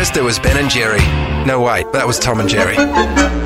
First there was Ben and Jerry. No, wait, that was Tom and Jerry.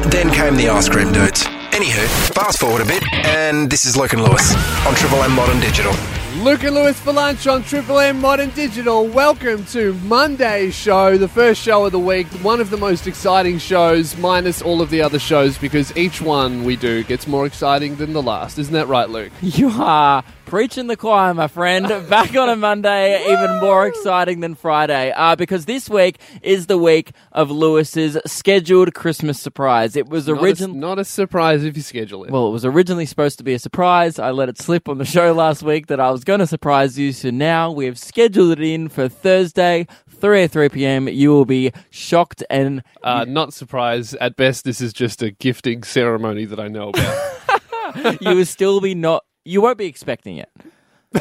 Then came the ice cream dudes. Anywho, fast forward a bit, and this is Luke and Lewis on Triple M Modern Digital. Luke and Lewis for lunch on Triple M Modern Digital. Welcome to Monday's show, the first show of the week, one of the most exciting shows, minus all of the other shows, because each one we do gets more exciting than the last. Isn't that right, Luke? You are preaching the choir, my friend. Back on a Monday, even more exciting than Friday, uh, because this week is the week of Lewis's scheduled Christmas surprise. It was Not originally. not a surprise if you schedule it. Well, it was originally supposed to be a surprise. I let it slip on the show last week that I was going to surprise you. So now we have scheduled it in for Thursday, 3 or 3 p.m. You will be shocked and uh, not surprised. At best, this is just a gifting ceremony that I know about. you will still be not. You won't be expecting it.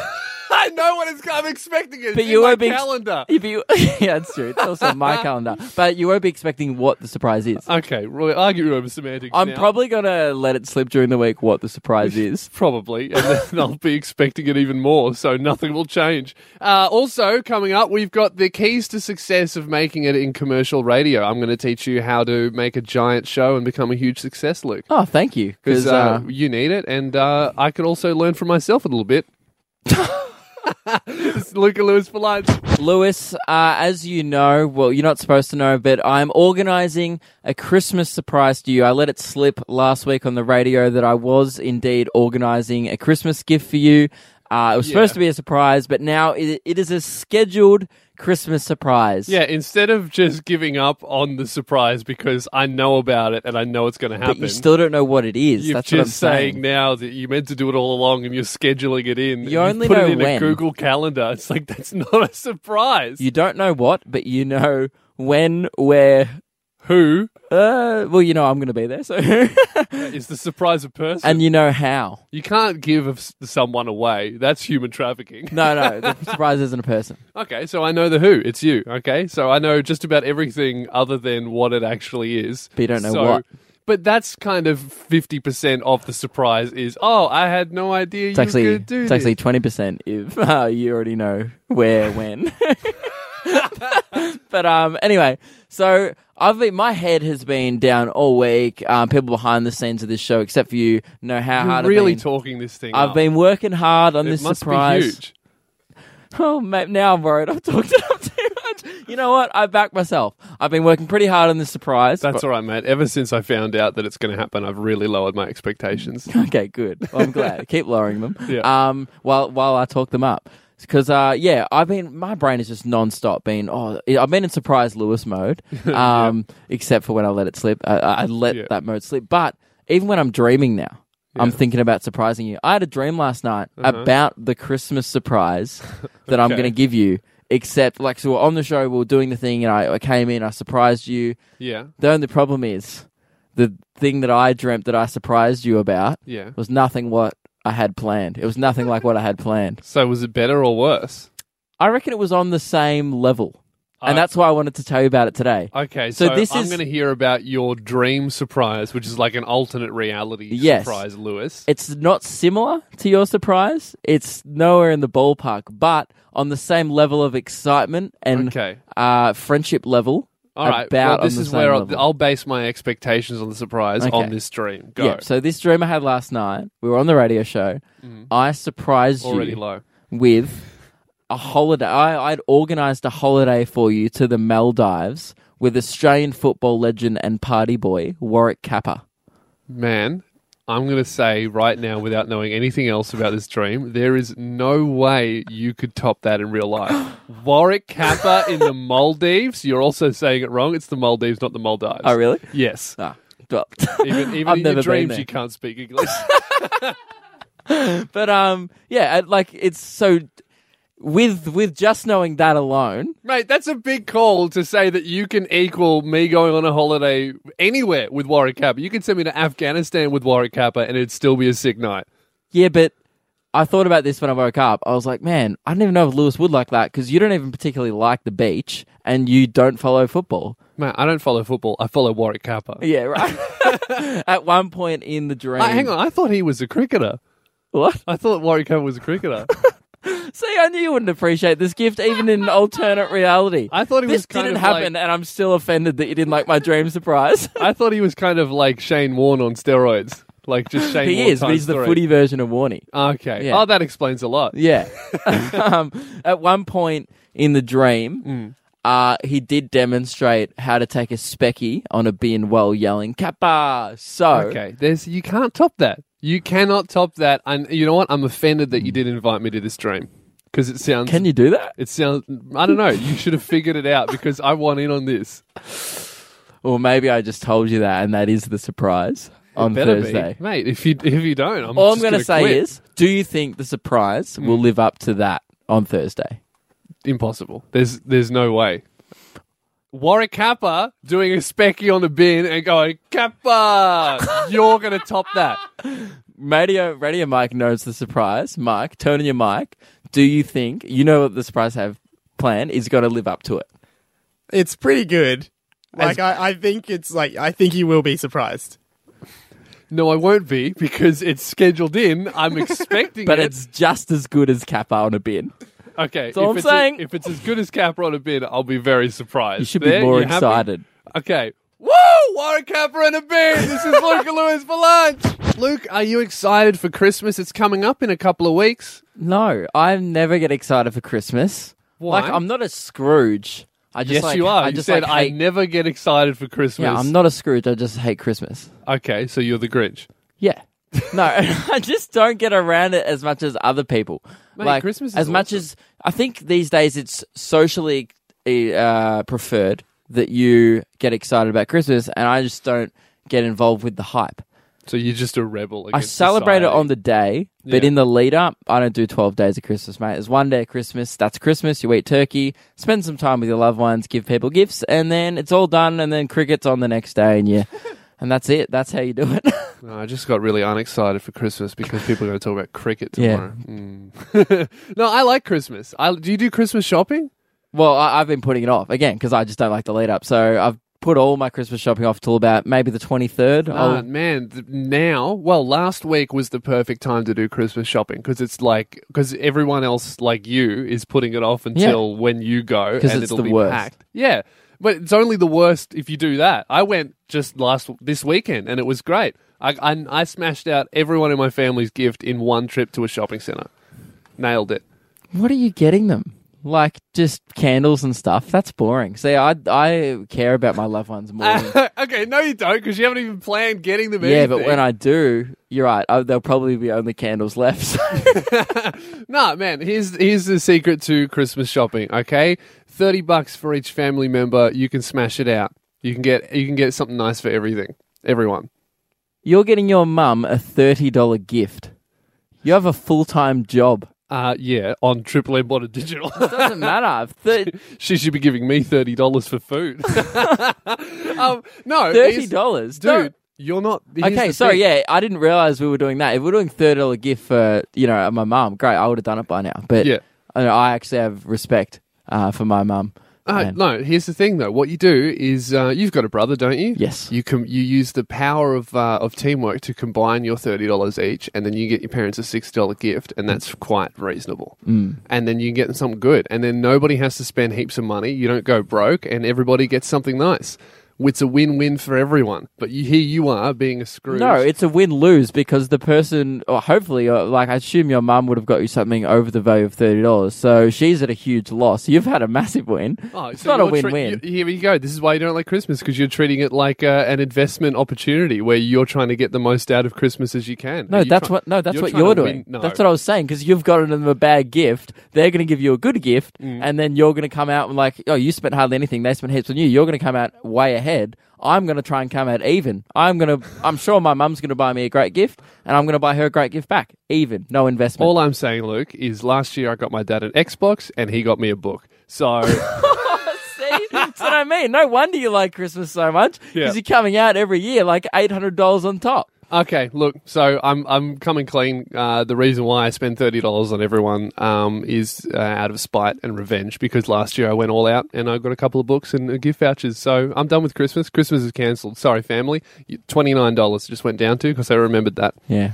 I know what it's. I'm expecting it. But It's you my won't be- calendar. If you, yeah, it's true. It's also my calendar, but you won't be expecting what the surprise is. Okay, we're arguing over semantics. I'm now. probably gonna let it slip during the week what the surprise is. Probably, and then I'll be expecting it even more, so nothing will change. Uh, also, coming up, we've got the keys to success of making it in commercial radio. I'm going to teach you how to make a giant show and become a huge success, Luke. Oh, thank you. Because Because uh, you need it, and uh, I could also learn from myself a little bit. It's and Lewis for lunch. Lewis, uh, as you know, well, you're not supposed to know, but I'm organising a Christmas surprise to you. I let it slip last week on the radio that I was indeed organising a Christmas gift for you. Uh, it was supposed to be a surprise, but now it, it is a scheduled Christmas surprise. Yeah, instead of just giving up on the surprise because I know about it and I know it's going to happen. but you still don't know what it is. You're That's what I'm just saying saying. now that you meant to do it all along and you're scheduling it in. You only put know it in a. Google Calendar. It's like that's not a surprise. You don't know what, but you know when, where. Who Uh, well, you know I'm going to be there, so is the surprise a person? and you know how. you can't give of s- someone away. That's human trafficking. No, no, the surprise isn't a person. Okay, so I know the who. It's you. Okay, so I know just about everything other than what it actually is. But you don't know So- what. But that's kind of fifty percent of the surprise. Is oh, I had no idea It's you actually could do it's this. actually twenty percent if uh, you already know where when. but um, anyway, so I've been my head has been down all week. Um, people behind the scenes of this show, except for you, know how You're hard really I've been. talking this thing. I've up. been working hard on It this must surprise. be huge. Oh, mate, now I'm worried. I've talked it up too much. You know what? I back myself. I've been working pretty hard on this surprise. That's all right, mate. Ever since I found out that it's going to happen, I've really lowered my expectations. Okay, good. Well, I'm glad. Keep lowering them. Yeah. Um, while while I talk them up, because uh, yeah, I've been my brain is just non-stop being oh I've been in surprise Lewis mode. Um, except for when I let it slip. I, I let Yeah. that mode slip. But even when I'm dreaming now. I'm thinking about surprising you. I had a dream last night about the Christmas surprise that I'm Uh-huh. Going to give you. Except, like, so on the show, we are doing the thing, and I, I came in, I surprised you. Yeah, The only problem is the thing that I dreamt that I surprised you about yeah. was nothing what I had planned. It was nothing like what I had planned. So was it better or worse? I reckon it was on the same level. Uh, and that's why I wanted to tell you about it today. Okay, so, So this I'm is- going to hear about your dream surprise, which is like an alternate reality Yes. surprise, Lewis. It's not similar to your surprise. It's nowhere in the ballpark, but on the same level of excitement and Okay. uh, friendship level. All right. about well, this is where I'll. I'll base my expectations on the surprise Okay. on this dream. Go. Yeah. So this dream I had last night, we were on the radio show. Mm-hmm. I surprised Already you low. with a holiday. I, I'd organised a holiday for you to the Maldives with Australian football legend and party boy Warwick Capper. Man, I'm going to say right now, without knowing anything else about this dream, there is no way you could top that in real life. Warwick Capper in the Maldives. You're also saying it wrong. It's the Maldives, not the Maldives. Oh, really? Yes. Ah, well, Even, even I've in never your been dreams, there. you can't speak English. but um, yeah, I- like it's so with with just knowing that alone. Mate, that's a big call to say that you can equal me going on a holiday anywhere with Warwick Capper. You can send me to Afghanistan with Warwick Capper and it'd still be a sick night. Yeah, but I thought about this when I woke up. I was like, man, I didn't even know if Lewis would like that because you don't even particularly like the beach and you don't follow football. Man, I don't follow football. I follow Warwick Capper. Yeah, right. At one point in the dream, I- hang on, I thought he was a cricketer. what? I thought Warwick Capper was a cricketer. See, I knew you wouldn't appreciate this gift, even in an alternate reality. I thought he this was kind didn't of happen, like- and I'm still offended that you didn't like my dream surprise. I thought he was kind of like Shane Warne on steroids. Like just Shane he Warne is, but he's the three. footy version of Warney. Okay. Yeah. Oh, that explains a lot. Yeah. um, at one point in the dream, Mm. uh, he did demonstrate how to take a specky on a bin while yelling "Capper." So, Okay. There's you can't top that. You cannot top that. And you know what? I'm offended that you hmm. did invite me to this dream because it sounds. can you do that? It sounds. I don't know. You should have figured it out because I want in on this. Or maybe I just told you that, and that is the surprise on Better Thursday. be, mate. If you if you don't, I'm All I'm going to say quit. is, do you think the surprise will hmm. live up to that on Thursday? impossible. There's there's no way. Warwick Capper doing a specky on the bin and going Capper. You're going to top that. Radio Radio Mike knows the surprise. Mike, turn on your mic. Do you think you know what the surprise have planned is going to live up to it? It's pretty good. As- Like I, I think it's like I think you will be surprised. No, I won't be because it's scheduled in. I'm expecting But it. it's just as good as Capper on a bin. Okay. That's all I'm it's saying. if it's as good as Capper on a bin, I'll be very surprised. You should There, be more you happy? excited. Okay. Woo! Warwick Capper and a bin. This is Luke and Lewis for lunch. Luke, are you excited for Christmas? It's coming up in a couple of weeks. No, I never get excited for Christmas. Why? Like I'm not a Scrooge. I just yes, like, you are. I you just said like, I hate- never get excited for Christmas. Yeah, I'm not a Scrooge. I just hate Christmas. Okay, so you're the Grinch. Yeah. No, I just don't get around it as much as other people. Mate, like Christmas is as much awesome. as I think these days it's socially uh, preferred that you get excited about Christmas, and I just don't get involved with the hype. So you're just a rebel. I celebrate it on the day, but Yeah. in the lead up, I don't do 12 days of Christmas, mate. There's one day of Christmas, that's Christmas. You eat turkey, spend some time with your loved ones, give people gifts, and then it's all done, and then cricket's on the next day, and you. And that's it. That's how you do it. No, I just got really unexcited for Christmas because people are going to talk about cricket Yeah. tomorrow. Mm. no, I like Christmas. I, do you do Christmas shopping? Well, I, I've been putting it off again because I just don't like the lead up. So I've put all my Christmas shopping off till about maybe the 23rd. Oh, man, th- now, well, last week was the perfect time to do Christmas shopping because it's like, because everyone else like you is putting it off until when you go and it's it'll the be worst. packed. Yeah, but it's only the worst if you do that. I went just last, this weekend and it was great. I, I, I smashed out everyone in my family's gift in one trip to a shopping centre. Nailed it. what are you getting them? Like just candles and stuff. That's boring. See, I I care about my loved ones more. than- okay, no, you don't because you haven't even planned getting them. yeah, but anything. when I do, you're right. I, there'll probably be only candles left. No, man, here's here's the secret to Christmas shopping, okay? 30 bucks for each family member, you can smash it out. You can get you can get something nice for everything. Everyone. You're getting your mum a thirty dollar gift. You have a full time job. Uh yeah, on Triple M Modern Digital. It doesn't matter. Thir- she should be giving me $30 for food. um, no, thirty dollars, Dude, you're not Okay, sorry, thing. yeah, I didn't realize we were doing that. If we are doing thirty dollar gift for you know my mum, great, I would have done it by now. But Yeah. I, I actually have respect uh, for my mum. Uh, no, here's the thing though. What you do is uh, you've got a brother, don't you? Yes. You com- you use the power of uh, of teamwork to combine your thirty dollars each, and then you get your parents a six dollar gift, and that's quite reasonable. Mm. And then you get them something good, and then nobody has to spend heaps of money. You don't go broke, and everybody gets something nice. It's a win win for everyone. But you, here you are being a screw. No, it's a win lose because the person, or hopefully, uh, like I assume your mum would have got you something over the value of thirty dollars. So she's at a huge loss. You've had a massive win. Oh, it's so not a you're win tre- win. you- Here we go. This is why you don't like Christmas because you're treating it like uh, an investment opportunity where you're trying to get the most out of Christmas as you can. No, you that's try- what. No, that's you're what you're doing. win- No. That's what I was saying because you've gotten them a bad gift. They're going to give you a good gift, Mm. and then you're going to come out and like, oh, you spent hardly anything. They spent heaps on you. You're going to come out way ahead. I'm going to try and come out even. I'm going to. I'm sure my mum's going to buy me a great gift, and I'm going to buy her a great gift back. Even, no investment. All I'm saying, Luke, is last year I got my dad an Xbox and he got me a book. So See, that's what I mean. No wonder you like Christmas so much because Yeah. you're coming out every year like eight hundred dollars on top. Okay, look, so I'm I'm coming clean. Uh, the reason why I spend thirty dollars on everyone um, is uh, out of spite and revenge because last year I went all out and I got a couple of books and uh, gift vouchers. So I'm done with Christmas. Christmas is cancelled. Sorry, family. Twenty nine dollars just went down to because I remembered that. Yeah.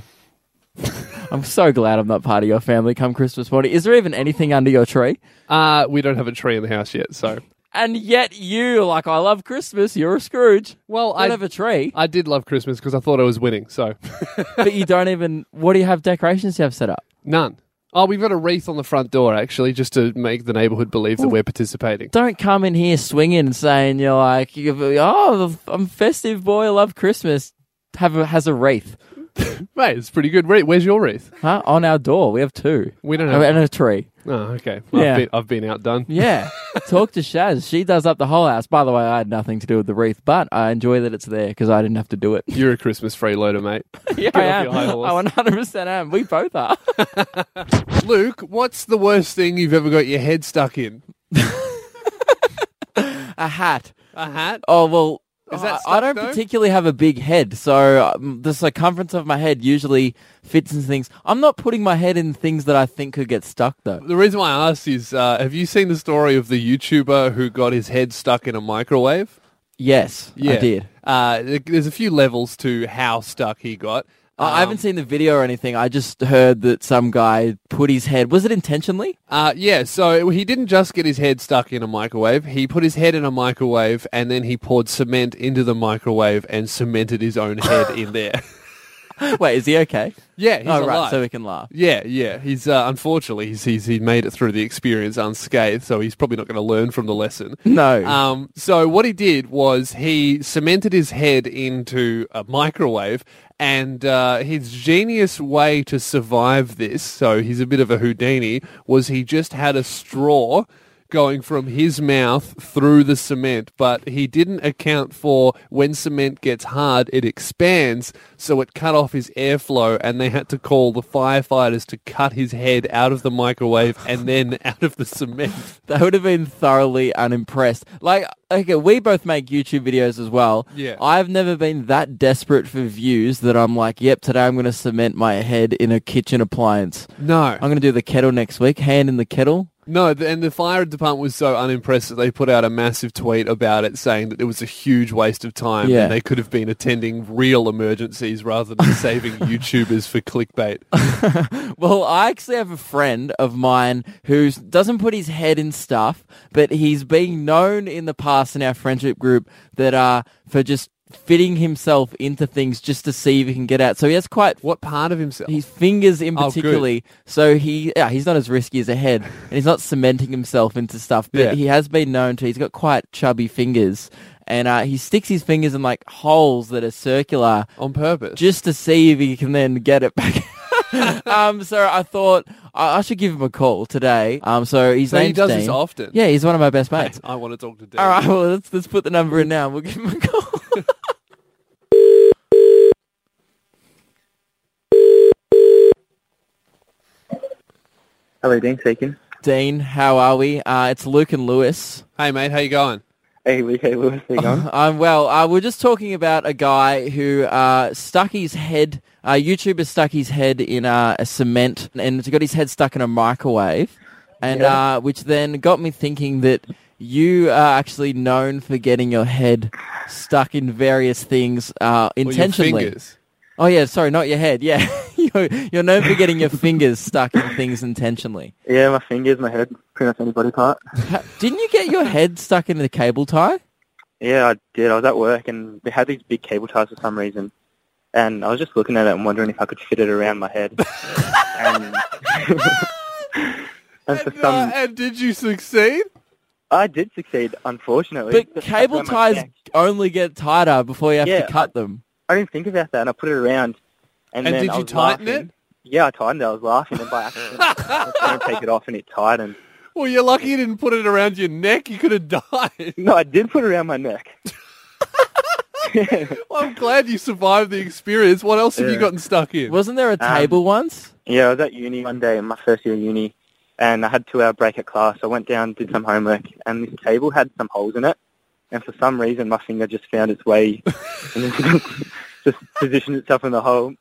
I'm so glad I'm not part of your family come Christmas morning. Is there even anything under your tree? Uh, we don't have a tree in the house yet, so. And yet you, like, I love Christmas. You're a Scrooge. Well, I don't have a tree, I did love Christmas because I thought I was winning, so. but you don't even. What do you have decorations you have set up? None. Oh, we've got a wreath on the front door, actually, just to make the neighbourhood believe that we're participating. Don't come in here swinging and saying you're like, oh, I'm a festive boy. I love Christmas. Have a, has a wreath, Mate, it's pretty good. Where's your wreath? huh? On our door, we have two. We don't have. and a tree. Oh, okay. Yeah. I've, been, I've been outdone. Yeah. Talk to Shaz. She does up the whole house. By the way, I had nothing to do with the wreath, but I enjoy that it's there because I didn't have to do it. You're a Christmas freeloader, mate. yeah, I off am. your high horse. I 100% am. We both are. Luke, what's the worst thing you've ever got your head stuck in? a hat. A hat? Oh, well. Is that I- I don't particularly have a big head, so um, the circumference of my head usually fits in things. I'm not putting my head in things that I think could get stuck, though. The reason why I asked is, uh, have you seen the story of the YouTuber who got his head stuck in a microwave? Yes, I did. Uh, there's a few levels to how stuck he got. I I Um, haven't seen the video or anything. I just heard that some guy put his head. Was it intentionally? Uh, yeah, so he didn't just get his head stuck in a microwave. He put his head in a microwave and then he poured cement into the microwave and cemented his own head in there. Wait, is he okay? yeah, he's oh, alive. right, so we can laugh. Yeah, yeah. He's uh, unfortunately he's, he's he made it through the experience unscathed, so he's probably not going to learn from the lesson. No. Um, so what he did was he cemented his head into a microwave, and uh, his genius way to survive this, so he's a bit of a Houdini, was he just had a straw going from his mouth through the cement, but he didn't account for when cement gets hard, it expands, so it cut off his airflow, and they had to call the firefighters to cut his head out of the microwave and then out of the cement. They would have been thoroughly unimpressed. Like, okay, we both make YouTube videos as well. Yeah. I've never been that desperate for views that I'm like, yep, today I'm going to cement my head in a kitchen appliance. No. I'm going to do the kettle next week, hand in the kettle. No, and the fire department was so unimpressed that they put out a massive tweet about it saying that it was a huge waste of time Yeah. and they could have been attending real emergencies rather than saving YouTubers for clickbait. Well, I actually have a friend of mine who doesn't put his head in stuff, but he's been known in the past in our friendship group that uh for just fitting himself into things just to see if he can get out. So he has quite What part of himself? his fingers in Oh, good. particularly. so he yeah, he's not as risky as a head and he's not cementing himself into stuff, but Yeah. he has been known to he's got quite chubby fingers and uh, he sticks his fingers in like holes that are circular on purpose. just to see if he can then get it back. um, so I thought I, I should give him a call today. Um, so his so he name's does Dean. this often. Yeah, he's one of my best mates. I want to talk to Dan. All right, well let's let's put the number in now. We'll give him a call. Hello, Dean speaking. Dean, how are we? Uh, it's Luke and Lewis. Hey mate, how you going? Hey, Luke. Hey, Lewis. How you going? Um, well, uh, we're just talking about a guy who uh, stuck his head. Uh, YouTuber stuck his head in uh, a cement and got his head stuck in a microwave, and Yeah. uh, which then got me thinking that you are actually known for getting your head stuck in various things uh, Or your intentionally. fingers. Oh yeah, sorry, not your head. Yeah, you're, you're known for getting your fingers stuck in things intentionally. yeah, my fingers, my head, pretty much any body part. Didn't you get your head stuck in the cable tie? Yeah, I did. I was at work and they had these big cable ties for some reason. And I was just looking at it and wondering if I could fit it around my head. and, and for And, uh, some, and did you succeed? I did succeed, unfortunately. But cable ties only get tighter before you have Yeah, to cut them. I didn't think about that, and I put it around. And, And then did I you tighten laughing. it? Yeah, I tightened it. I was laughing, and by accident, I was trying to take it off, and it tightened. Well, you're lucky you didn't put it around your neck. You could have died. No, I did put it around my neck. Well, I'm glad you survived the experience. What else have you gotten stuck in? Wasn't there a Um, table once? Yeah, I was at uni one day in my first year of uni, and I had two-hour break at class. I went down, did some homework, and this table had some holes in it. And for some reason, my finger just found its way and just positioned itself in the hole.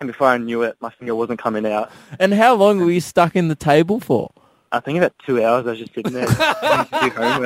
And before I knew it, my finger wasn't coming out. And how long were you stuck in the table for? I think about two hours I was just sitting there.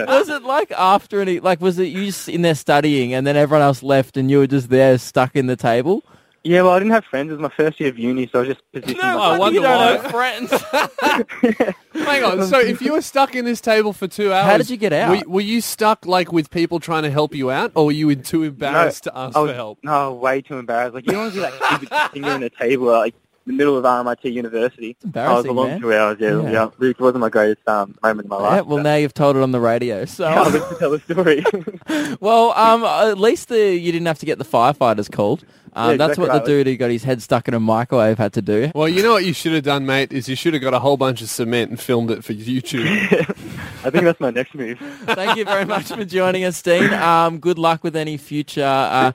Was it like after any, like was it you just in there studying and then everyone else left and you were just there stuck in the table? Yeah, well, I didn't have friends. It was my first year of uni, so I was just positioned. I myself- wonder you don't why. have friends. Hang on. So if you were stuck in this table for two hours, How did you get out? Were, were you stuck like with people trying to help you out, or were you too embarrassed to ask I was, for help? No, way too embarrassed. Like, you don't want to be like stupid finger in the table, like, in the middle of RMIT University. It's embarrassing, I was a long man. two hours, yeah. Yeah. yeah. It wasn't my greatest um, moment in my life. Yeah, well, now you've told it on the radio. So, I was to tell the story. well, um, at least the, you didn't have to get the firefighters called. Um, Yeah, that's exactly what the right. dude who got his head stuck in a microwave had to do. Well, you know what you should have done, mate, is you should have got a whole bunch of cement and filmed it for YouTube. I think that's my next move. Thank you very much for joining us, Dean. Um, good luck with any future, uh,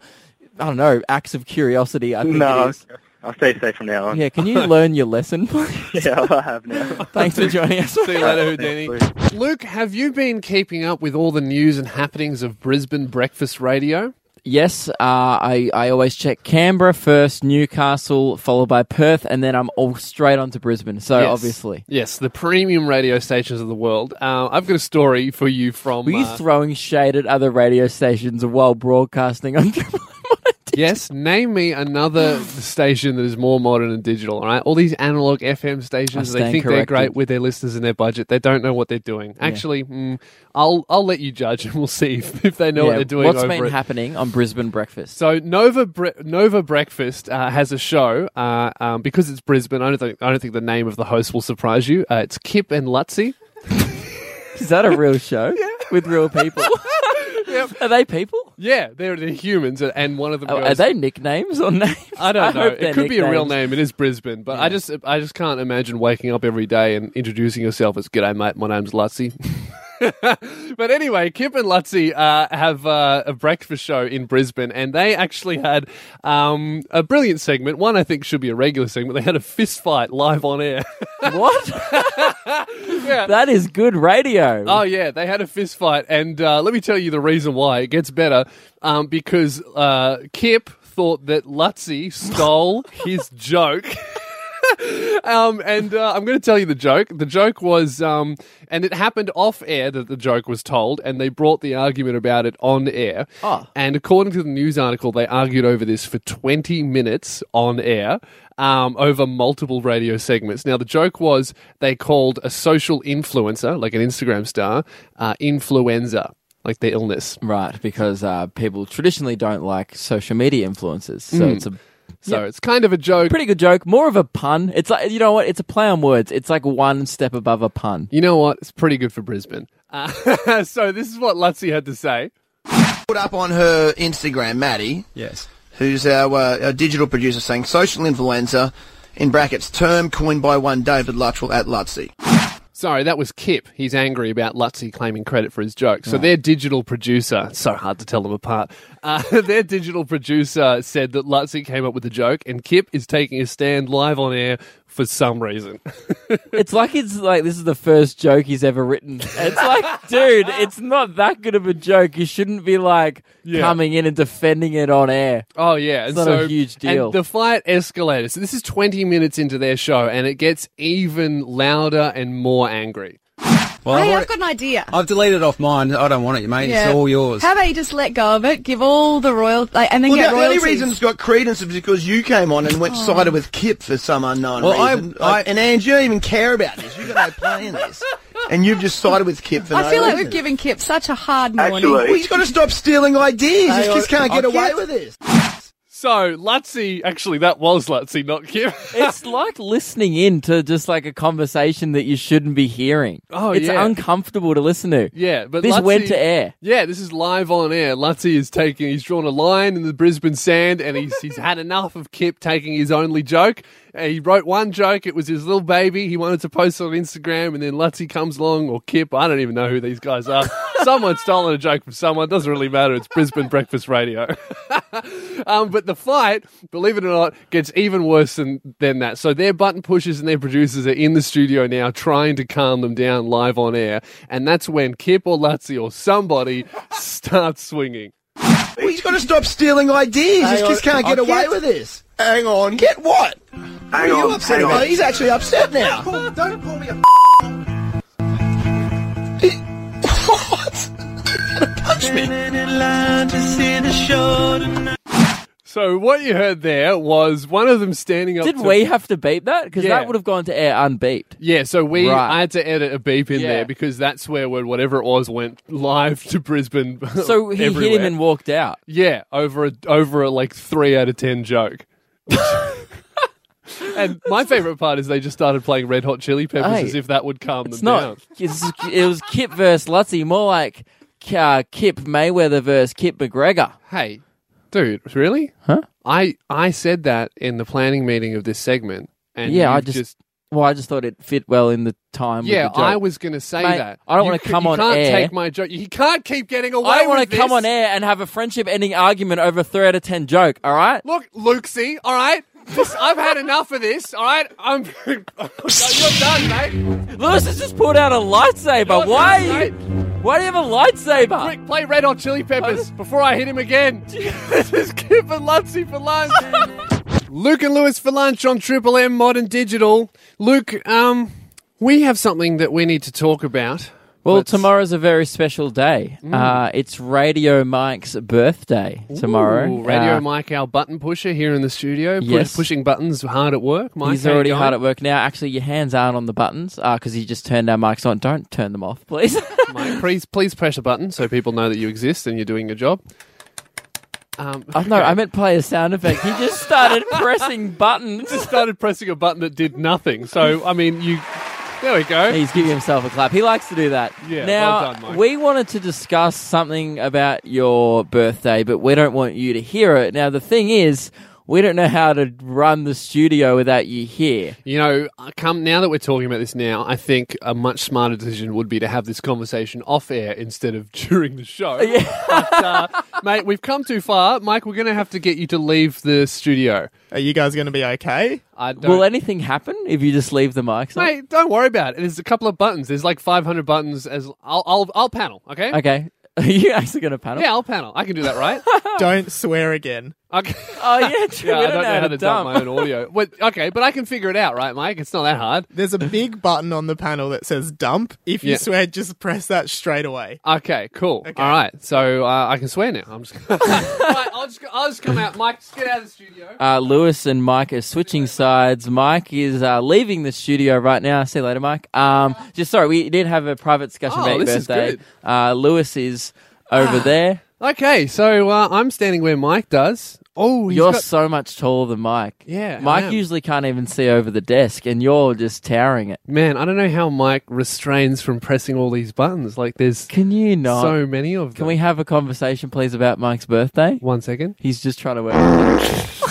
I don't know, acts of curiosity. I think no, it is. I'll stay safe from now on. Yeah, can you learn your lesson, please? Yeah, I have now. Thanks for joining us. See you later, Houdini. Thanks, Luke, have you been keeping up with all the news and happenings of Brisbane Breakfast Radio? Yes, uh, I, I always check Canberra first, Newcastle, followed by Perth, and then I'm all straight on to Brisbane. So Yes. obviously. Yes, the premium radio stations of the world. Uh, I've got a story for you from. Were you uh, throwing shade at other radio stations while broadcasting on Triple M? yes, name me another station that is more modern and digital. All right, all these analog FM stations, they think they're great with their listeners and their budget. They don't know what they're doing. Actually, mm, I'll I'll let you judge, and we'll see if, if they know what they're doing. What's over been it. happening on Brisbane Breakfast? So Nova Bre- Nova Breakfast uh, has a show uh, um, because it's Brisbane. I don't think I don't think the name of the host will surprise you. Uh, it's Kip and Luttsy. Is that a real show with real people? Are they people? Yeah, they're, they're humans, and- and one of them Oh, goes. are they nicknames or names? I don't know. hope It could be a real nicknames. name. It is Brisbane, but I just I just can't imagine waking up every day and introducing yourself as "G'day, mate. My name's Luttsy." but anyway, Kip and Luttsy uh, have uh, a breakfast show in Brisbane, and they actually had um, a brilliant segment. One I think should be a regular segment. They had a fist fight live on air. What? That is good radio. Oh yeah, they had a fist fight, and uh, let me tell you the reason why. It gets better um, because uh, Kip thought that Luttsy stole his joke. um, and uh, I'm going to tell you the joke. The joke was, um, and it happened off air that the joke was told, and they brought the argument about it on air. Oh. And according to the news article, they argued over this for 20 minutes on air. Um, over multiple radio segments. Now, the joke was they called a social influencer, like an Instagram star, uh, influenza, like the illness. Right, because uh, people traditionally don't like social media influencers. So Mm. it's a So Yeah. it's kind of a joke. pretty good joke. More of a pun. It's like, you know what? It's a play on words. It's like one step above a pun. You know what? It's pretty good for Brisbane. Uh, so this is what Luttsy had to say. put up on her Instagram, Maddie, Yes. who's our, uh, our digital producer, saying social influencer, in brackets, term coined by one David Lutteral at Luttsy. Sorry, that was Kip. He's angry about Luttsy claiming credit for his joke. So their digital producer, it's so hard to tell them apart. Uh, their digital producer said that Luttsy came up with the joke, and Kip is taking a stand live on air for some reason. It's like it's like this is the first joke he's ever written. It's like, dude, it's not that good of a joke. You shouldn't be like Yeah. coming in and defending it on air. Oh yeah, and not so a huge deal. And the fight escalated. So this is 20 minutes into their show, and it gets even louder and more angry. Well, hey, I've, I've got an idea. I've deleted it off mine. I don't want it, mate. Yeah. It's all yours. How about you just let go of it, give all the royal, like, and then Well, get the only reason it's got credence is because you came on and went oh. sided with Kip for some unknown Well, I- reason. I- and Ange, you don't even care about this. You've got no play in this. And you've just sided with Kip for I no feel like reason. we've given Kip such a hard morning. Actually- Well, he's got to stop stealing ideas. Hang he just on. can't get I'll away get- with this. So Luttsy, actually, that was Luttsy, not Kip. It's like listening in to just like a conversation that you shouldn't be hearing. Oh, it's yeah. uncomfortable to listen to. yeah, but This Luttsy- went to air. Yeah, this is live on air. Luttsy is taking, he's drawn a line in the Brisbane sand and he's, he's had enough of Kip taking his only joke. Uh, he wrote one joke, it was his little baby. He wanted to post it on Instagram and then Luttsy comes along, or Kip, I don't even know who these guys are. Someone's stolen a joke from someone, doesn't really matter. It's Brisbane Breakfast Radio. um, but the fight, believe it or not, gets even worse than, than that. So their button pushers and their producers are in the studio now trying to calm them down live on air. And that's when Kip or Luttsy or somebody starts swinging. Well, he's got to stop stealing ideas. Hang he just can't get I'll away get- with this. Hang on. Get what? Hang What are you on, upset hang about? on. He's actually upset now. Don't call me a what? Punch me. So what you heard there was one of them standing up. Did to- we have to beep that? Because Yeah. that would have gone to air unbeeped. Yeah, so we Right. I had to edit a beep in Yeah. there because that swear word, whatever it was, went live to Brisbane. So he hit him and walked out. Yeah, over a over a like three out of ten joke. and my favorite part is they just started playing Red Hot Chili Peppers Hey, as if that would calm It's them not. down. It's, it was Kip versus Luttsy, more like uh, Kip Mayweather versus Kip McGregor. Hey, dude, really? Huh? I I said that in the planning meeting of this segment, and yeah, I you've just, well, I just thought it fit well in the time. yeah, with the joke. I was going to say Mate, that. I don't You wanna come you on can't air. Take my joke. He can't keep getting away. I don't want to come on air and have a friendship-ending argument over a three out of ten joke. All right. Look, Luxie, all right? This, I've had enough of this, all right? I'm, you're done, mate. Lewis has just pulled out a lightsaber. You're Why? done, are you- Why do you have a lightsaber? Quick, play Red Hot Chili Peppers before I hit him again. this is Kip and Luttsy for lunch. Luke and Lewis for lunch on Triple M Modern Digital. Luke, um, we have something that we need to talk about. Well, Let's- tomorrow's a very special day. Uh, it's Radio Mike's birthday tomorrow. Ooh, Radio Uh, Mike, our button pusher here in the studio, pu- Yes. pushing buttons hard at work. Mike, He's already hard at work now. Actually, your hands aren't on the buttons because he just turned our mics on. Don't turn them off, please. Mike, please, please press a button so people know that you exist and you're doing your job. Um, oh, no, I meant play a sound effect. He just started pressing buttons. just started pressing a button that did nothing. So, I mean, you. There we go. He's giving himself a clap. He likes to do that. Yeah, Now, well done, we wanted to discuss something about your birthday, but we don't want you to hear it. Now, the thing is, we don't know how to run the studio without you here. You know, uh, come now that we're talking about this now, I think a much smarter decision would be to have this conversation off air instead of during the show. But, uh, mate, we've come too far. Mike, we're going to have to get you to leave the studio. Are you guys going to be okay? I don't. Will anything happen if you just leave the mics on? Mate, don't worry about it. There's a couple of buttons. There's like 500 buttons. As I'll, I'll, I'll panel. Okay. Okay. Are you actually going to panel? Yeah, I'll panel. I can do that, right? Don't swear again. Okay. Oh, yeah, true. Yeah, we I don't know how to dump dump. my own audio. But, okay, but I can figure it out, right, Mike? It's not that hard. There's a big button on the panel that says dump. If you Yeah. swear, just press that straight away. Okay, cool. Okay. All right, so uh, I can swear now. I'm just. right, I'll just, I'll just come out. Mike, just get out of the studio. Uh, Lewis and Mike are switching sides. Mike is uh, leaving the studio right now. See you later, Mike. Um, just sorry, we did have a private discussion Oh, about your this is birthday. good. Uh, Lewis is over there. Okay, so uh, I'm standing where Mike does. Oh, You're got- so much taller than Mike. Yeah, Mike usually can't even see over the desk, and you're just towering it. man. I don't know how Mike restrains from pressing all these buttons. Like, there's Can you not? so many of them. Can we have a conversation, please, about Mike's birthday? One second. He's just trying to work.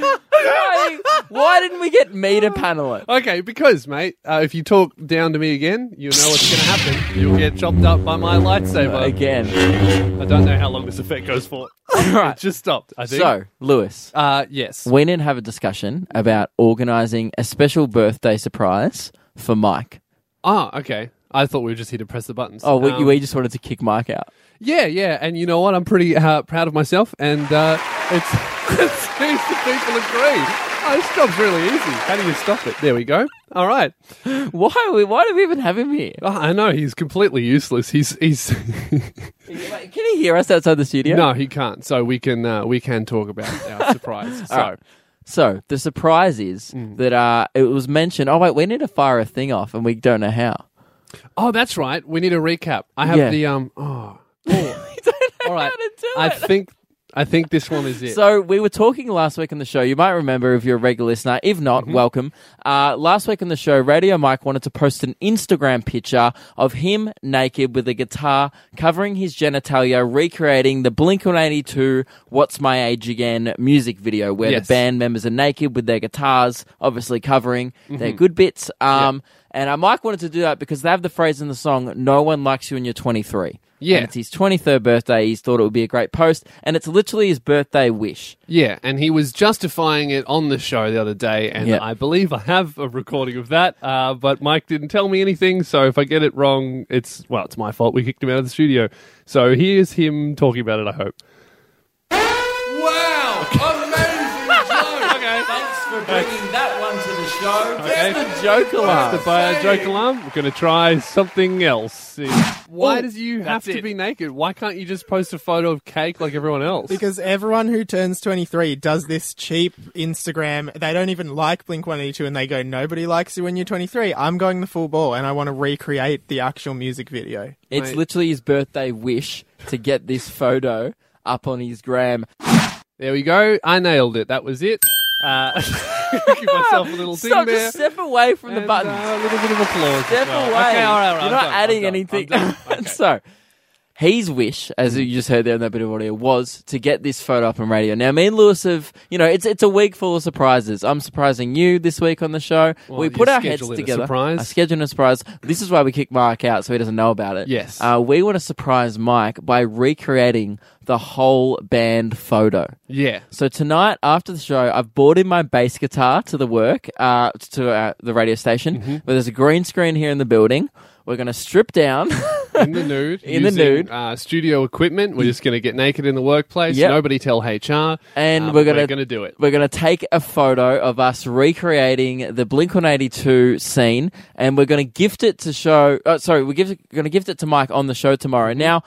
Why, why didn't we get me to panel it? Okay, because mate, uh, if you talk down to me again, you know what's going to happen. You'll get chopped up by my lightsaber. Again. I don't know how long this effect goes for. right. It just stopped. I think. So, Lewis, uh, yes. we need to have a discussion about organising a special birthday surprise for Mike. Ah, okay. I thought we were just here to press the buttons. Oh, we, Um, we just wanted to kick Mike out. Yeah, yeah, and you know what? I'm pretty uh, proud of myself, and uh, it's it seems people agree. Oh, this job's really easy. How do you stop it? There we go. All right. Why? we- Why do we even have him here? Oh, I know he's completely useless. He's he's Can he hear us outside the studio? no, he can't. So we can uh, we can talk about our surprise. So right. So the surprise is Mm. that uh, it was mentioned. Oh wait, we need to fire a thing off, and we don't know how. oh, that's right. We need a recap. I have Yeah. the um. Oh, all right. to do I think I think this one is it. So we were talking last week on the show. You might remember if you're a regular listener. If not, Mm-hmm. welcome. Uh, last week on the show, Radio Mike wanted to post an Instagram picture of him naked with a guitar covering his genitalia, recreating the Blink 182 "What's My Age Again" music video, where Yes. the band members are naked with their guitars, obviously covering their Mm-hmm. good bits. Um, And uh, Mike wanted to do that because they have the phrase in the song "No one likes you when you're 23." Yeah. And it's his 23rd birthday. He's thought it would be a great post, and it's literally his birthday wish. Yeah, and he was justifying it on the show the other day, and Yeah. I believe I have a recording of that. Uh, but Mike didn't tell me anything, so if I get it wrong, it's well, it's my fault. We kicked him out of the studio. So here's him talking about it. I hope. For for bringing that one to the show. Okay. There's the joke alarm. To buy a joke alarm, we're going to try something else. Why Oh, does you have to it. be naked? Why can't you just post a photo of cake like everyone else? Because everyone who turns 23 does this cheap Instagram. They don't even like Blink 182 and they go, nobody likes you when you're 23. I'm going the full ball and I want to recreate the actual music video. It's Mate. literally his birthday wish to get this photo up on his gram. There we go. I nailed it. That was it. Uh, give myself a little thing Stop, there. just step away from the And, button. uh, a little bit of applause. as Step well. away. Okay, all right, all right. You're I'm not done, adding I'm done, anything. I'm done. Okay. so, his wish, as you just heard there in that bit of audio, was to get this photo up on radio. Now, me and Lewis have, you know, it's it's a week full of surprises. I'm surprising you this week on the show. Well, we put our heads schedule in a together. surprise. I scheduled a surprise. This is why we kick Mike out, so he doesn't know about it. Yes. Uh, we want to surprise Mike by recreating the whole band photo. Yeah. So tonight, after the show, I've brought in my bass guitar to the work, uh, to uh, the radio station. Mm-hmm. Where there's a green screen here in the building. We're going to strip down. In the nude. In the nude. Uh, studio equipment. We're just going to get naked in the workplace. Yep. Nobody tell HR. And Um, we're going to do it. We're going to take a photo of us recreating the Blink 182 scene, and we're going to gift it to show. Oh, sorry, we're going to gift it to Mike on the show tomorrow. Mm-hmm. Now,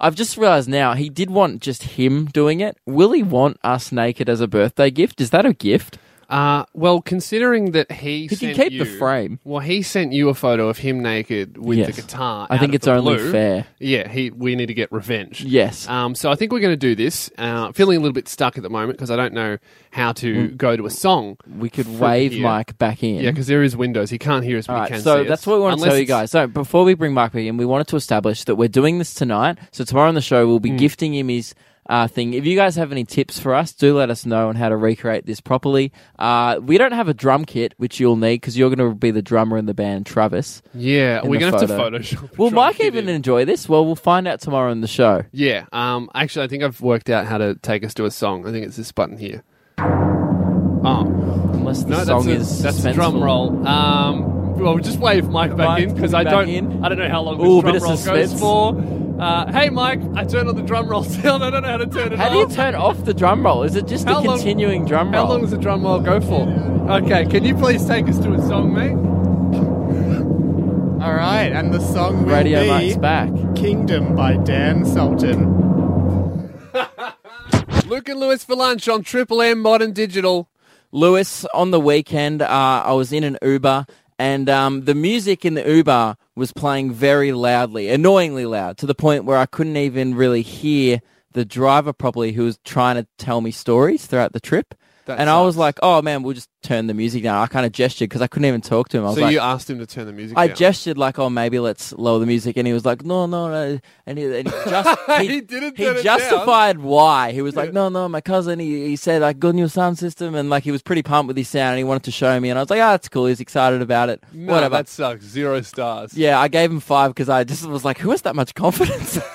I've just realised now he did want just him doing it. Will he want us naked as a birthday gift? Is that a gift? Uh, well, considering that he, He can sent keep the you- frame. Well, he sent you a photo of him naked with Yes. the guitar. I out think of it's the only blue. fair. Yeah, he. We need to get revenge. Yes. Um, so I think we're going to do this. Uh, feeling a little bit stuck at the moment because I don't know how to go to a song. We could wave here. Mike back in. Yeah, because there is windows. He can't hear us, but All he right, can so see that's us. what we want to Unless tell you it's- guys. So before we bring Mike back in, we wanted to establish that we're doing this tonight. So tomorrow on the show, we'll be Hmm. gifting him his uh, thing. If you guys have any tips for us, do let us know on how to recreate this properly. Uh, we don't have a drum kit, which you'll need because you're going to be the drummer in the band, Travis. Yeah, we're going to have to. Photoshop. Will Mike even in. enjoy this? Well, we'll find out tomorrow in the show. Yeah. Um. Actually, I think I've worked out how to take us to a song. I think it's this button here. Oh Unless the no, song that's a, is that's a drum roll. Um. Well, just wave Mike back Mike, in because I don't. in. I don't know how long Ooh, this bit drum of roll goes for. Uh, hey, Mike, I turned on the drum roll down. I don't know how to turn it off. How do you turn off the drum roll? Is it just How a long- continuing drum roll? How long does the drum roll go for? Okay, can you please take us to a song, mate? All right, and the song will Radio be Mike's back. Kingdom by Dan Sultan. Luke and Lewis for lunch on Triple M Modern Digital. Lewis, on the weekend, uh, I was in an Uber, and um, the music in the Uber was playing very loudly, annoyingly loud, to the point where I couldn't even really hear the driver properly, who was trying to tell me stories throughout the trip. That and I was like, "Oh man, we'll just turn the music down." I kind of gestured because I couldn't even talk to him. I was So like, you asked him to turn the music I down. gestured like, "Oh, maybe let's lower the music," and he was like, "No, no, no," and he, and he just he, He didn't he justified why. He was like, "No, no, my cousin." He, he said like, "Good new sound system," and like he was pretty pumped with his sound, and he wanted to show me, and I was like, "Ah, that's cool." He's excited about it. No, Whatever. that sucks. Zero stars. Yeah, I gave him five because I just was like, who has that much confidence?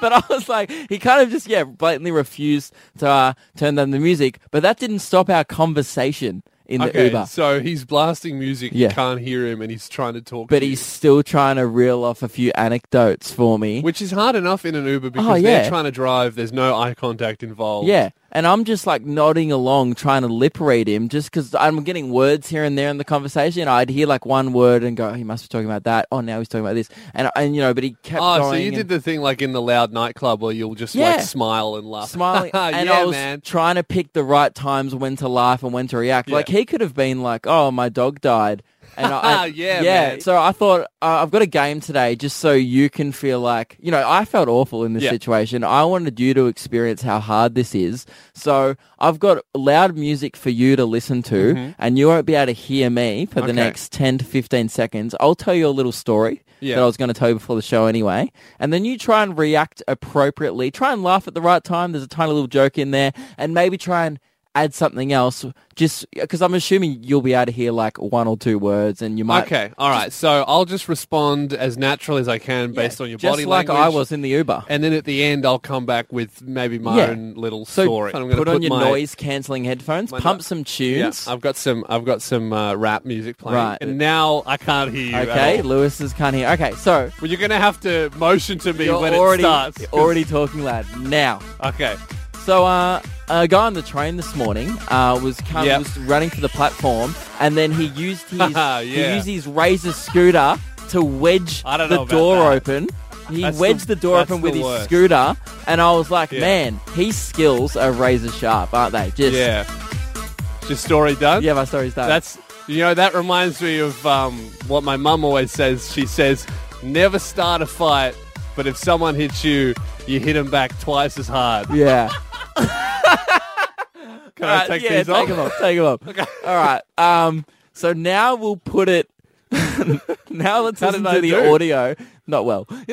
but I was like, he kind of just, yeah, blatantly refused to uh, turn down the music. But that didn't stop our conversation in the Okay, Uber. so he's blasting music. Yeah. You can't hear him, and he's trying to talk. But to you. he's still trying to reel off a few anecdotes for me. which is hard enough in an Uber because Oh, they're trying to drive. There's no eye contact involved. Yeah. And I'm just like nodding along, trying to lip read him, just because I'm getting words here and there in the conversation. I'd hear like one word and go, oh, he must be talking about that. Oh, now he's talking about this. And, and you know, but he kept going. Oh, so you and- did the thing like in the loud nightclub where you'll just Yeah. like smile and laugh, smiling and yeah, I was man. trying to pick the right times when to laugh and when to react. Like he could have been like, "Oh, my dog died." And I, Yeah, yeah. man. So I thought uh, I've got a game today, just so you can feel like you know I felt awful in this Yeah. situation. I wanted you to experience how hard this is. So I've got loud music for you to listen to, and you won't be able to hear me for the Mm-hmm. Next ten to fifteen seconds. I'll tell you a little story Yeah. that I was going to tell you before the show anyway. And then you try and react appropriately. Try and laugh at the right time. There's a tiny little joke in there. And maybe try and add something else just because I'm assuming you'll be able to hear like one or two words and you might. Okay, all right. So I'll just respond as naturally as I can based on your body like language. Like I was in the Uber. And then at the end, I'll come back with maybe my Yeah. own little So story. And I'm gonna put on your my- noise cancelling headphones, pump no- some Yeah, tunes. I've got some. I've got some uh, rap music playing, Right. and now I can't hear you. okay, Lewis is can't hear. Okay, so Well, you're gonna have to motion to me you're when already it starts. 'cause- already talking loud now. Okay. So uh, A guy on the train this morning uh, was come, Yep. was running for the platform, and then he used his Yeah. he used his razor scooter to wedge I don't the about door that. open. He That's wedged the- door that's open with the his worst. scooter, and I was like, Yeah. man, his skills are razor sharp, aren't they? Just Yeah. Just story done? yeah, my story's done. That's you know that reminds me of um, what my mum always says. She says, "Never start a fight, but if someone hits you, you hit them back twice as hard." yeah. Can I take yeah, these take off? them off. Take them off. okay. All right. Um. So now we'll put it. now let's How listen to the do? audio. Not well.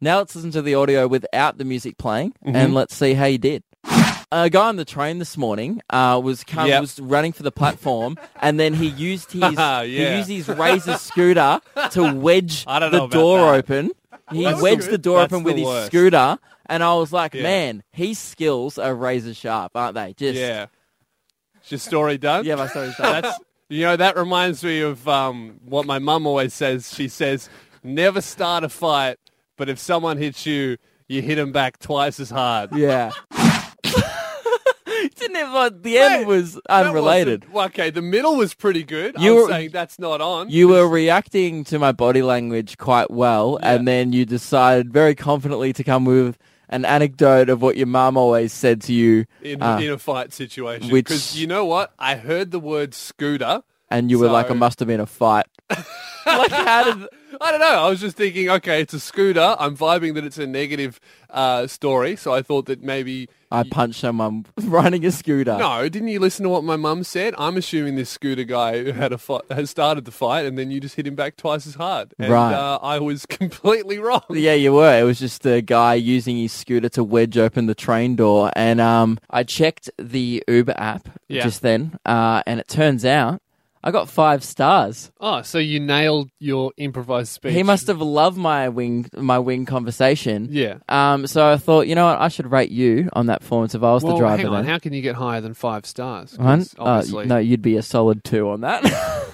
now let's listen to the audio without the music playing, Mm-hmm. and let's see how you did. A guy on the train this morning uh, was come, Yep. was running for the platform, and then he used his Yeah. he used his razor scooter to wedge the door that. open. He That's wedged good. the door That's open with his worst. scooter, and I was like, Yeah. man, his skills are razor sharp, aren't they? Just Yeah. Just story done. yeah, my story's done. That's you know that reminds me of um, what my mum always says. She says, "Never start a fight, but if someone hits you, you hit them back twice as hard." Yeah. The end Wait, was unrelated. okay, the middle was pretty good. You I was were- saying that's not on. You were reacting to my body language quite well, Yeah. and then you decided very confidently to come with an anecdote of what your mum always said to you, in, uh, in a fight situation. which- Because you know what? I heard the word scooter. and you were like, "It must have been a fight." like, how did? I don't know. I was just thinking, okay, it's a scooter. I'm vibing that it's a negative uh, story, so I thought that maybe. I punched someone riding a scooter. No, didn't you listen to what my mum said? I'm assuming this scooter guy had a fight, has started the fight, and then you just hit him back twice as hard. And, Right. Uh, I was completely wrong. Yeah, you were. It was just a guy using his scooter to wedge open the train door, and um, I checked the Uber app Yeah. just then, uh, and it turns out I got five stars. Oh, so you nailed your improvised speech. He must have loved my wing, my wing conversation. Yeah. Um, so I thought, you know what, I should rate you on that performance if I was Well, the driver. hang on. then. How can you get higher than five stars? One? Uh, no, you'd be a solid two on that.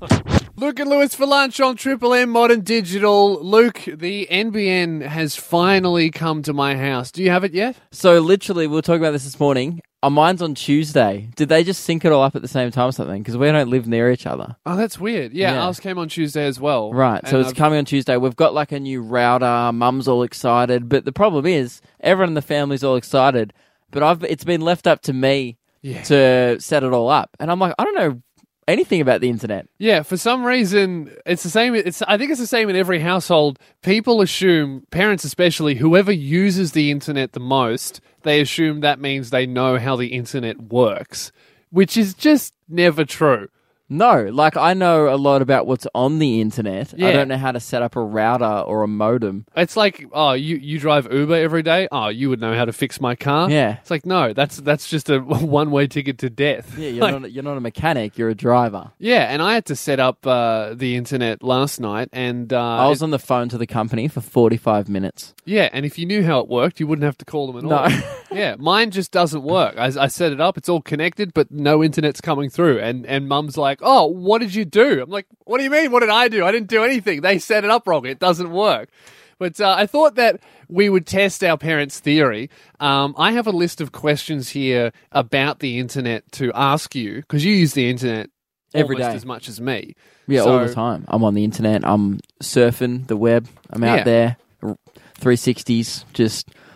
Luke and Lewis for lunch on Triple M Modern Digital. Luke, the NBN has finally come to my house. Do you have it yet? so literally, we were talking about this this morning. Uh, mine's on Tuesday. Did they just sync it all up at the same time or something? Because we don't live near each other. Oh, that's weird. Yeah, Yeah. ours came on Tuesday as well. Right, so And it's I've- coming on Tuesday. We've got like a new router. Mum's all excited, but the problem is everyone in the family's all excited. But I've it's been left up to me Yeah. to set it all up, and I'm like, I don't know anything about the internet. Yeah, for some reason, it's the same. It's I think it's the same in every household. People assume, parents especially, whoever uses the internet the most, they assume that means they know how the internet works, which is just never true. No, like I know a lot about what's on the internet. I don't know how to set up a router or a modem. It's like, oh, you, you drive Uber every day. Oh, you would know how to fix my car. Yeah. it's like no, that's that's just a one way ticket to death. Yeah, you're Like, not you're not a mechanic. You're a driver. yeah, and I had to set up uh, the internet last night, and uh, I was on the phone to the company for 45 minutes. Yeah, and if you knew how it worked, you wouldn't have to call them at all. Yeah, mine just doesn't work. I, I set it up; it's all connected, but no internet's coming through. And and Mum's like, "Oh, what did you do?" I'm like, "What do you mean? What did I do? I didn't do anything. They set it up wrong. It doesn't work." But uh, I thought that we would test our parents' theory. Um, I have a list of questions here about the internet to ask you because you use the internet Every almost day. as much as me. Yeah, So- all the time. I'm on the internet. I'm surfing the web. I'm out Yeah. there. 360s, just 360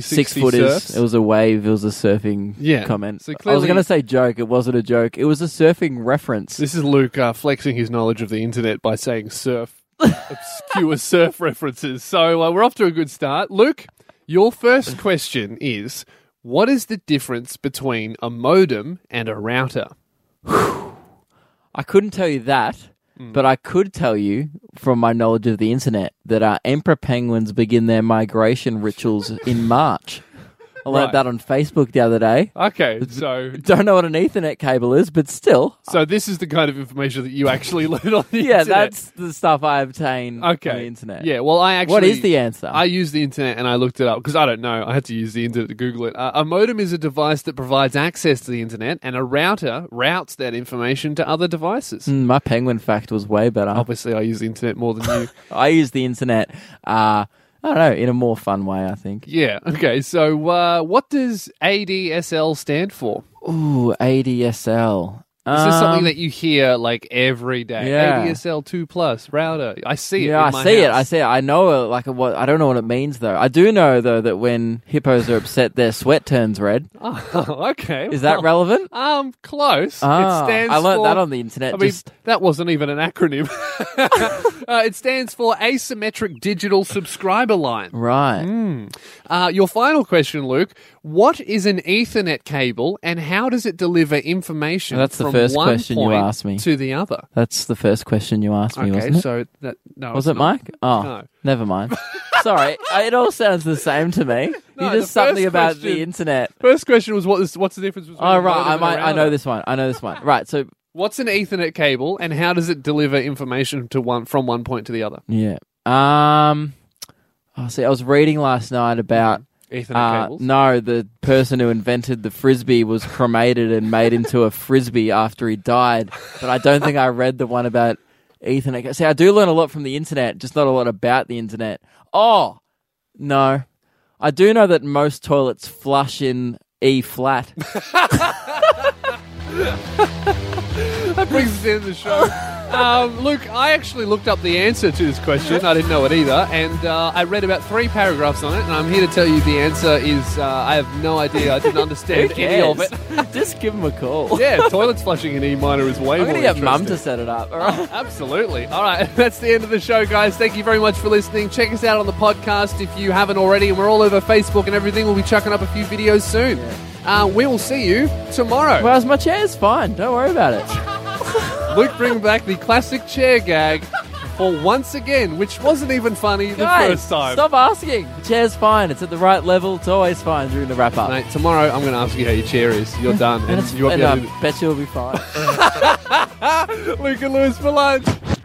six footers. surfs. It was a wave. It was a surfing Yeah. comment. So I was clearly- going to say joke. It wasn't a joke. It was a surfing reference. This is Luke uh, flexing his knowledge of the internet by saying surf, obscure surf references. So uh, we're off to a good start. Luke, your first question is what is the difference between a modem and a router? I couldn't tell you that, Hmm. but I could tell you from my knowledge of the internet that our emperor penguins begin their migration rituals in March. I learned Right. that on Facebook the other day. Okay, so Don't know what an Ethernet cable is, but still. so this is the kind of information that you actually learn on the internet? Yeah, internet. that's the stuff I obtain okay. on the internet. Yeah, well, I actually. What is the answer? I used the internet and I looked it up because I don't know. I had to use the internet to Google it. Uh, a modem is a device that provides access to the internet, and a router routes that information to other devices. Mm, my penguin fact was way better. Obviously, I use the internet more than you. I use the internet uh, I don't know, in a more fun way, I think. Yeah. Okay. So, uh, what does ADSL stand for? Ooh, ADSL. This is this something Um, that you hear like every day? Yeah. ADSL two plus router. I see it. Yeah, in I my see it. I see it. I know, uh, like, what I don't know what it means though. I do know though that when hippos are upset, their sweat turns red. Oh, okay. Is that Well, relevant? Um, close. Ah, it stands I learned for, that on the internet. I mean, just that wasn't even an acronym. uh, it stands for Asymmetric Digital Subscriber Line. right. Uh, your final question, Luke. What is an Ethernet cable and how does it deliver information That's the first one question you point asked me. to the other? That's the first question you asked me, okay, wasn't it? so that no, was it's it not. Mike? Oh, No. never mind. Sorry, it all sounds the same to me. No, you the just something first about question- the internet. First question was what is, what's the difference between Oh right, I and a might. I know this one. I know this one. Right, so What's an Ethernet cable and how does it deliver information to one from one point to the other? yeah. Um. Oh, see, I was reading last night about. Ethernet Uh, cables. no, the person who invented the frisbee was cremated and made into a frisbee after he died. But I don't think I read the one about Ethernet. See, I do learn a lot from the internet, just not a lot about the internet. Oh, no. I do know that most toilets flush in E flat. That brings us to the end of the show. Um, Luke, I actually looked up the answer to this question. I didn't know it either. And uh, I read about three paragraphs on it. And I'm here to tell you the answer is uh, I have no idea. I didn't understand any of it. just give him a call. Yeah, toilets flushing in E minor is way I'm more going to get mum to interesting. set it up. All right. Absolutely. All right, that's the end of the show, guys. Thank you very much for listening. Check us out on the podcast if you haven't already, and we're all over Facebook and everything. We'll be chucking up a few videos soon. Uh, we will see you tomorrow. Well, my chair? chair's fine. Don't worry about it. Luke bring back the classic chair gag for once again, which wasn't even funny the first time. Stop asking. The chair's fine. It's at the right level. It's always fine during the wrap up. Mate, tomorrow I'm going to ask you how your chair is. You're done. and it's, you won't and be I able uh, bet you will be fine. to- Luke and Lewis for lunch.